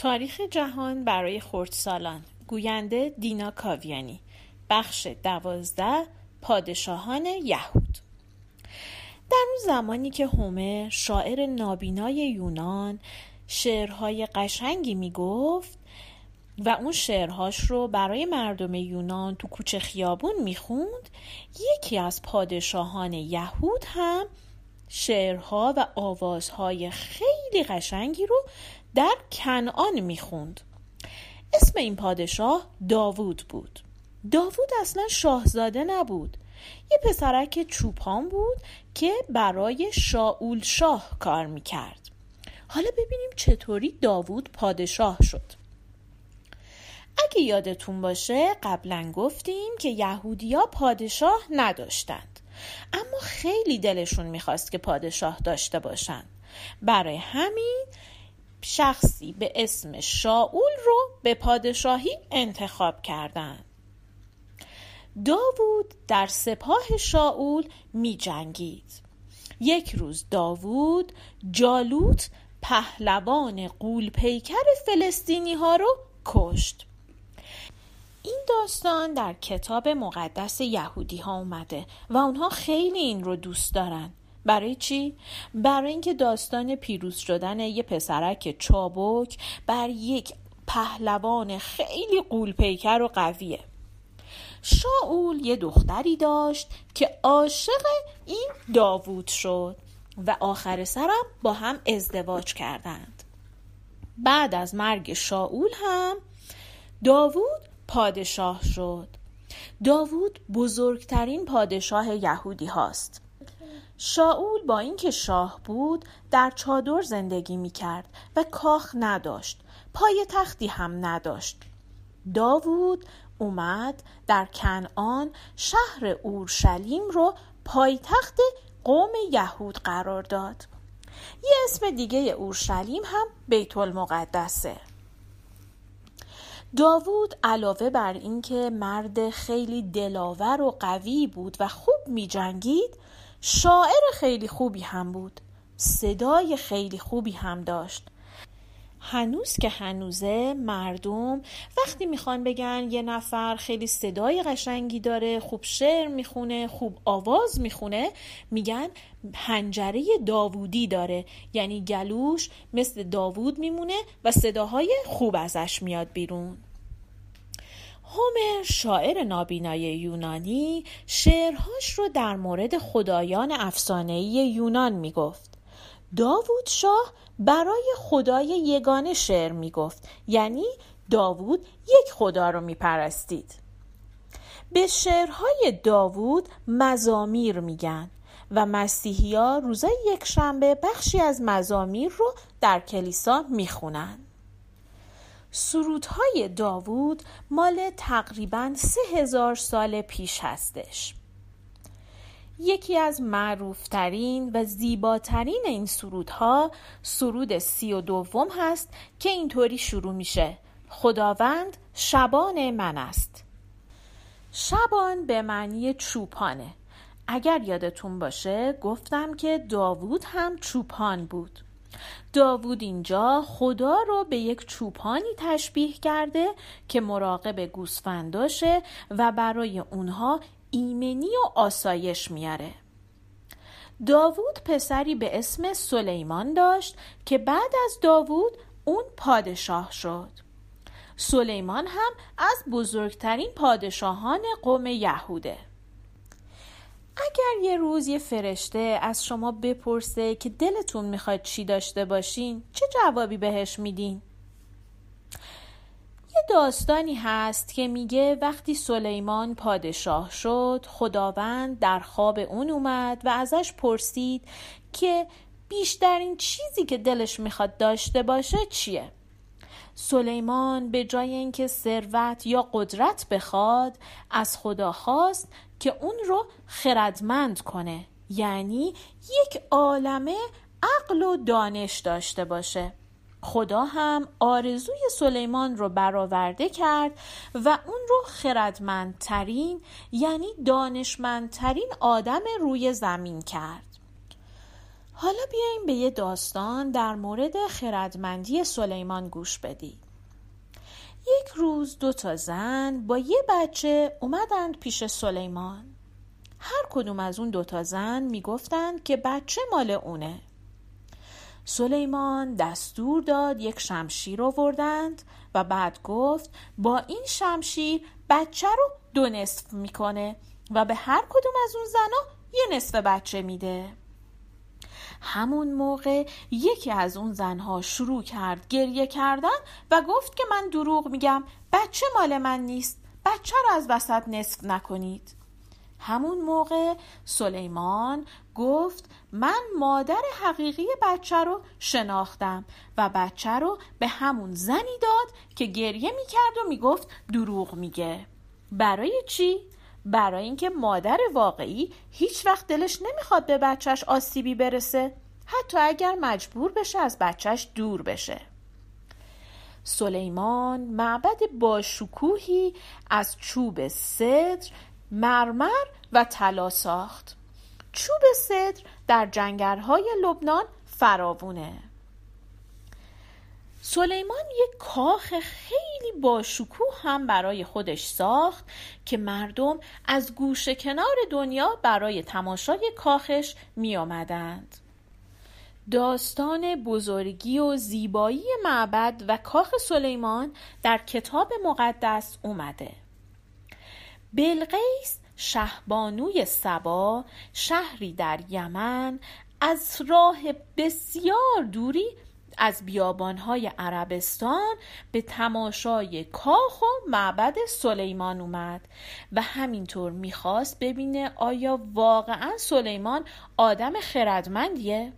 تاریخ جهان برای خردسالان. گوینده دینا کاویانی. بخش دوازده پادشاهان یهود. در اون زمانی که هومر شاعر نابینای یونان شعرهای قشنگی می‌گفت و اون شعرهاش رو برای مردم یونان تو کوچه خیابون می‌خوند یکی از پادشاهان یهود هم شعرها و آوازهای خیلی قشنگی رو در کنعان می‌خوند. اسم این پادشاه داوود بود. داوود اصلا شاهزاده نبود. یه پسرک چوپان بود که برای شاول شاه کار می‌کرد. حالا ببینیم چطوری داوود پادشاه شد. اگه یادتون باشه قبلا گفتیم که یهودیا پادشاه نداشتند. اما خیلی دلشون می‌خواست که پادشاه داشته باشند برای همین شخصی به اسم شاول رو به پادشاهی انتخاب کردند. داوود در سپاه شاول می جنگید یک روز داوود جالوت پهلوان قول پیکر فلسطینی ها رو کشت. این داستان در کتاب مقدس یهودی ها اومده و اونها خیلی این رو دوست دارن. برای چی؟ برای اینکه داستان پیروز شدن یه پسرک چابک بر یک پهلوان خیلی قولپیکر و قویه. شاول یه دختری داشت که عاشق این داوود شد و آخر سرم با هم ازدواج کردند. بعد از مرگ شاول هم داوود پادشاه شد. داوود بزرگترین پادشاه یهودی هاست. شاول با اینکه شاه بود در چادر زندگی می کرد و کاخ نداشت پای تختی هم نداشت. داوود اومد در کنعان شهر اورشلیم رو پایتخت قوم یهود قرار داد. یه اسم دیگه اورشلیم هم بیت المقدسه. داوود علاوه بر اینکه مرد خیلی دلاور و قوی بود و خوب می جنگید شاعر خیلی خوبی هم بود. صدای خیلی خوبی هم داشت. هنوز که هنوزه مردم وقتی می‌خوان بگن یه نفر خیلی صدای قشنگی داره خوب شعر می‌خونه خوب آواز می‌خونه میگن پنجره داوودی داره. یعنی گلوش مثل داوود میمونه و صداهای خوب ازش میاد بیرون. هومر شاعر نابینای یونانی شعرهاش رو در مورد خدایان افسانه‌ای یونان می‌گفت. داوود شاه برای خدای یگانه شعر می‌گفت یعنی داوود یک خدا رو میپرستید. به شعرهای داوود مزامیر میگن و مسیحی ها روزای یک شنبه بخشی از مزامیر رو در کلیسا می‌خونن. سرودهای داوود مال تقریبا سه هزار سال پیش هستش. یکی از معروفترین و زیباترین این سرودها سرود سی و دوم هست که اینطوری شروع میشه. خداوند شبان من است. شبان به معنی چوپانه. اگر یادتون باشه گفتم که داوود هم چوپان بود. داوود اینجا خدا رو به یک چوپانی تشبیه کرده که مراقب گوسفنداشه و برای اونها ایمنی و آسایش میاره. داوود پسری به اسم سلیمان داشت که بعد از داوود اون پادشاه شد. سلیمان هم از بزرگترین پادشاهان قوم یهوده. اگر یه روز یه فرشته از شما بپرسه که دلتون می‌خواد چی داشته باشین چه جوابی بهش میدین؟ یه داستانی هست که میگه وقتی سلیمان پادشاه شد خداوند در خواب اون اومد و ازش پرسید که بیشترین چیزی که دلش می‌خواد داشته باشه چیه؟ سلیمان به جای اینکه ثروت یا قدرت بخواد از خدا خواست که اون رو خردمند کنه. یعنی یک عالمه عقل و دانش داشته باشه. خدا هم آرزوی سلیمان رو برآورده کرد و اون رو خردمندترین یعنی دانشمندترین آدم روی زمین کرد. حالا بیایم به یه داستان در مورد خردمندی سلیمان گوش بدید. یک روز دو تا زن با یه بچه اومدند پیش سلیمان. هر کدوم از اون دو تا زن می‌گفتند که بچه مال اونه. سلیمان دستور داد یک شمشیر آوردند و بعد گفت با این شمشیر بچه رو دو نصف می‌کنه و به هر کدوم از اون زنا یه نصف بچه میده همون موقع یکی از اون زنها شروع کرد گریه کردن و گفت که من دروغ میگم. بچه مال من نیست. بچه رو از وسط نصف نکنید. همون موقع سلیمان گفت من مادر حقیقی بچه رو شناختم و بچه رو به همون زنی داد که گریه می‌کرد و می‌گفت دروغ میگه. برای چی؟ برای اینکه مادر واقعی هیچ وقت دلش نمی‌خواد به بچهش آسیبی برسه حتی اگر مجبور بشه از بچهش دور بشه. سلیمان معبد با شکوهی از چوب صدر مرمر و طلا ساخت. چوب صدر در جنگرهای لبنان فراوونه. سلیمان یک کاخ خیلی با شکوه هم برای خودش ساخت که مردم از گوش کنار دنیا برای تماشای کاخش می آمدند. داستان بزرگی و زیبایی معبد و کاخ سلیمان در کتاب مقدس اومده. بلقیس شهبانوی سبا شهری در یمن از راه بسیار دوری از بیابانهای عربستان به تماشای کاخ و معبد سلیمان اومد و همینطور می‌خواست ببینه آیا واقعا سلیمان آدم خردمندیه؟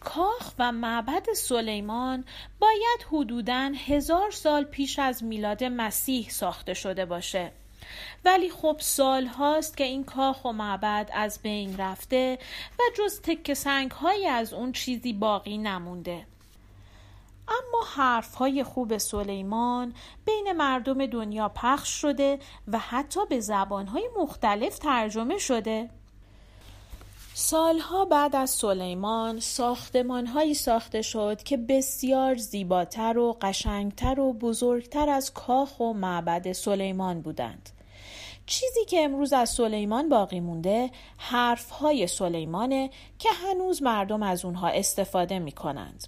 کاخ و معبد سلیمان باید حدوداً هزار سال پیش از میلاد مسیح ساخته شده باشه ولی خب سال هاست که این کاخ و معبد از بین رفته و جز تک سنگ های از اون چیزی باقی نمونده اما حرف های خوب سلیمان بین مردم دنیا پخش شده و حتی به زبان های مختلف ترجمه شده سالها بعد از سلیمان ساختمان هایی ساخته شد که بسیار زیباتر و قشنگتر و بزرگتر از کاخ و معبد سلیمان بودند. چیزی که امروز از سلیمان باقی مونده حرف های سلیمانه که هنوز مردم از اونها استفاده می کنند.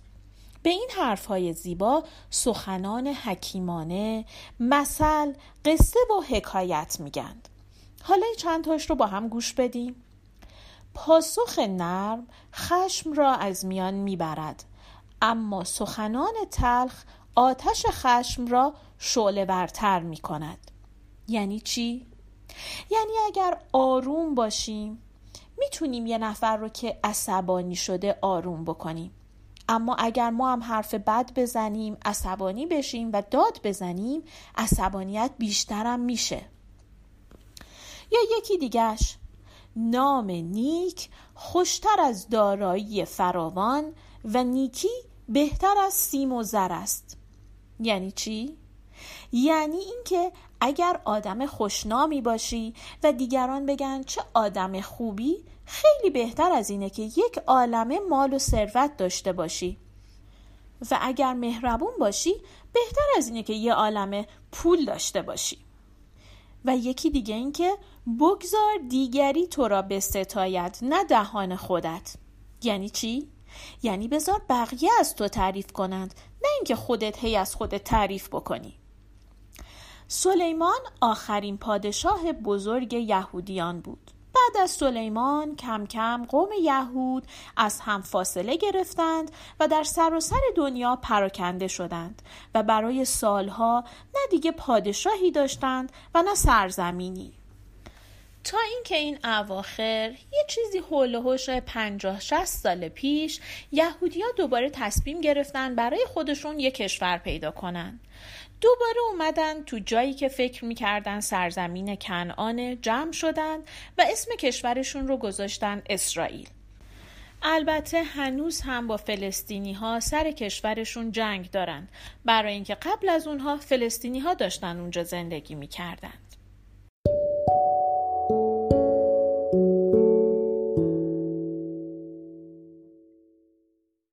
به این حرف های زیبا سخنان حکیمانه، مثل، قصه و حکایت میگند. حالا چند تاش رو با هم گوش بدیم. پاسخ نرم خشم را از میان می‌برد اما سخنان تلخ آتش خشم را شعله برتر می کند یعنی چی؟ یعنی اگر آروم باشیم می‌تونیم یه نفر رو که عصبانی شده آروم بکنیم. اما اگر ما هم حرف بد بزنیم عصبانی بشیم و داد بزنیم عصبانیت بیشترم میشه. یا یکی دیگهش نام نیک خوشتر از دارایی فراوان و نیکی بهتر از سیم و زر است. یعنی چی؟ یعنی اینکه اگر آدم خوشنامی باشی و دیگران بگن چه آدم خوبی خیلی بهتر از اینه که یک عالمه مال و ثروت داشته باشی. و اگر مهربون باشی بهتر از اینه که یه عالمه پول داشته باشی. و یکی دیگه این که بگذار دیگری تو را ستایت نه دهان خودت. یعنی چی؟ یعنی بذار بقیه از تو تعریف کنند نه اینکه خودت هی از خودت تعریف بکنی. سلیمان آخرین پادشاه بزرگ یهودیان بود. بعد از سلیمان کم کم قوم یهود از هم فاصله گرفتند و در سراسر سر دنیا پراکنده شدند و برای سالها نه دیگه پادشاهی داشتند و نه سرزمینی. تا اینکه این اواخر یه چیزی حول و حوش 50 60 سال پیش یهودیا دوباره تصمیم گرفتن برای خودشون یه کشور پیدا کنن. دوباره اومدن تو جایی که فکر می‌کردن سرزمین کنعان جمع شدن و اسم کشورشون رو گذاشتن اسرائیل. البته هنوز هم با فلسطینی ها سر کشورشون جنگ دارن. برای اینکه قبل از اونها فلسطینی ها داشتن اونجا زندگی می‌کردند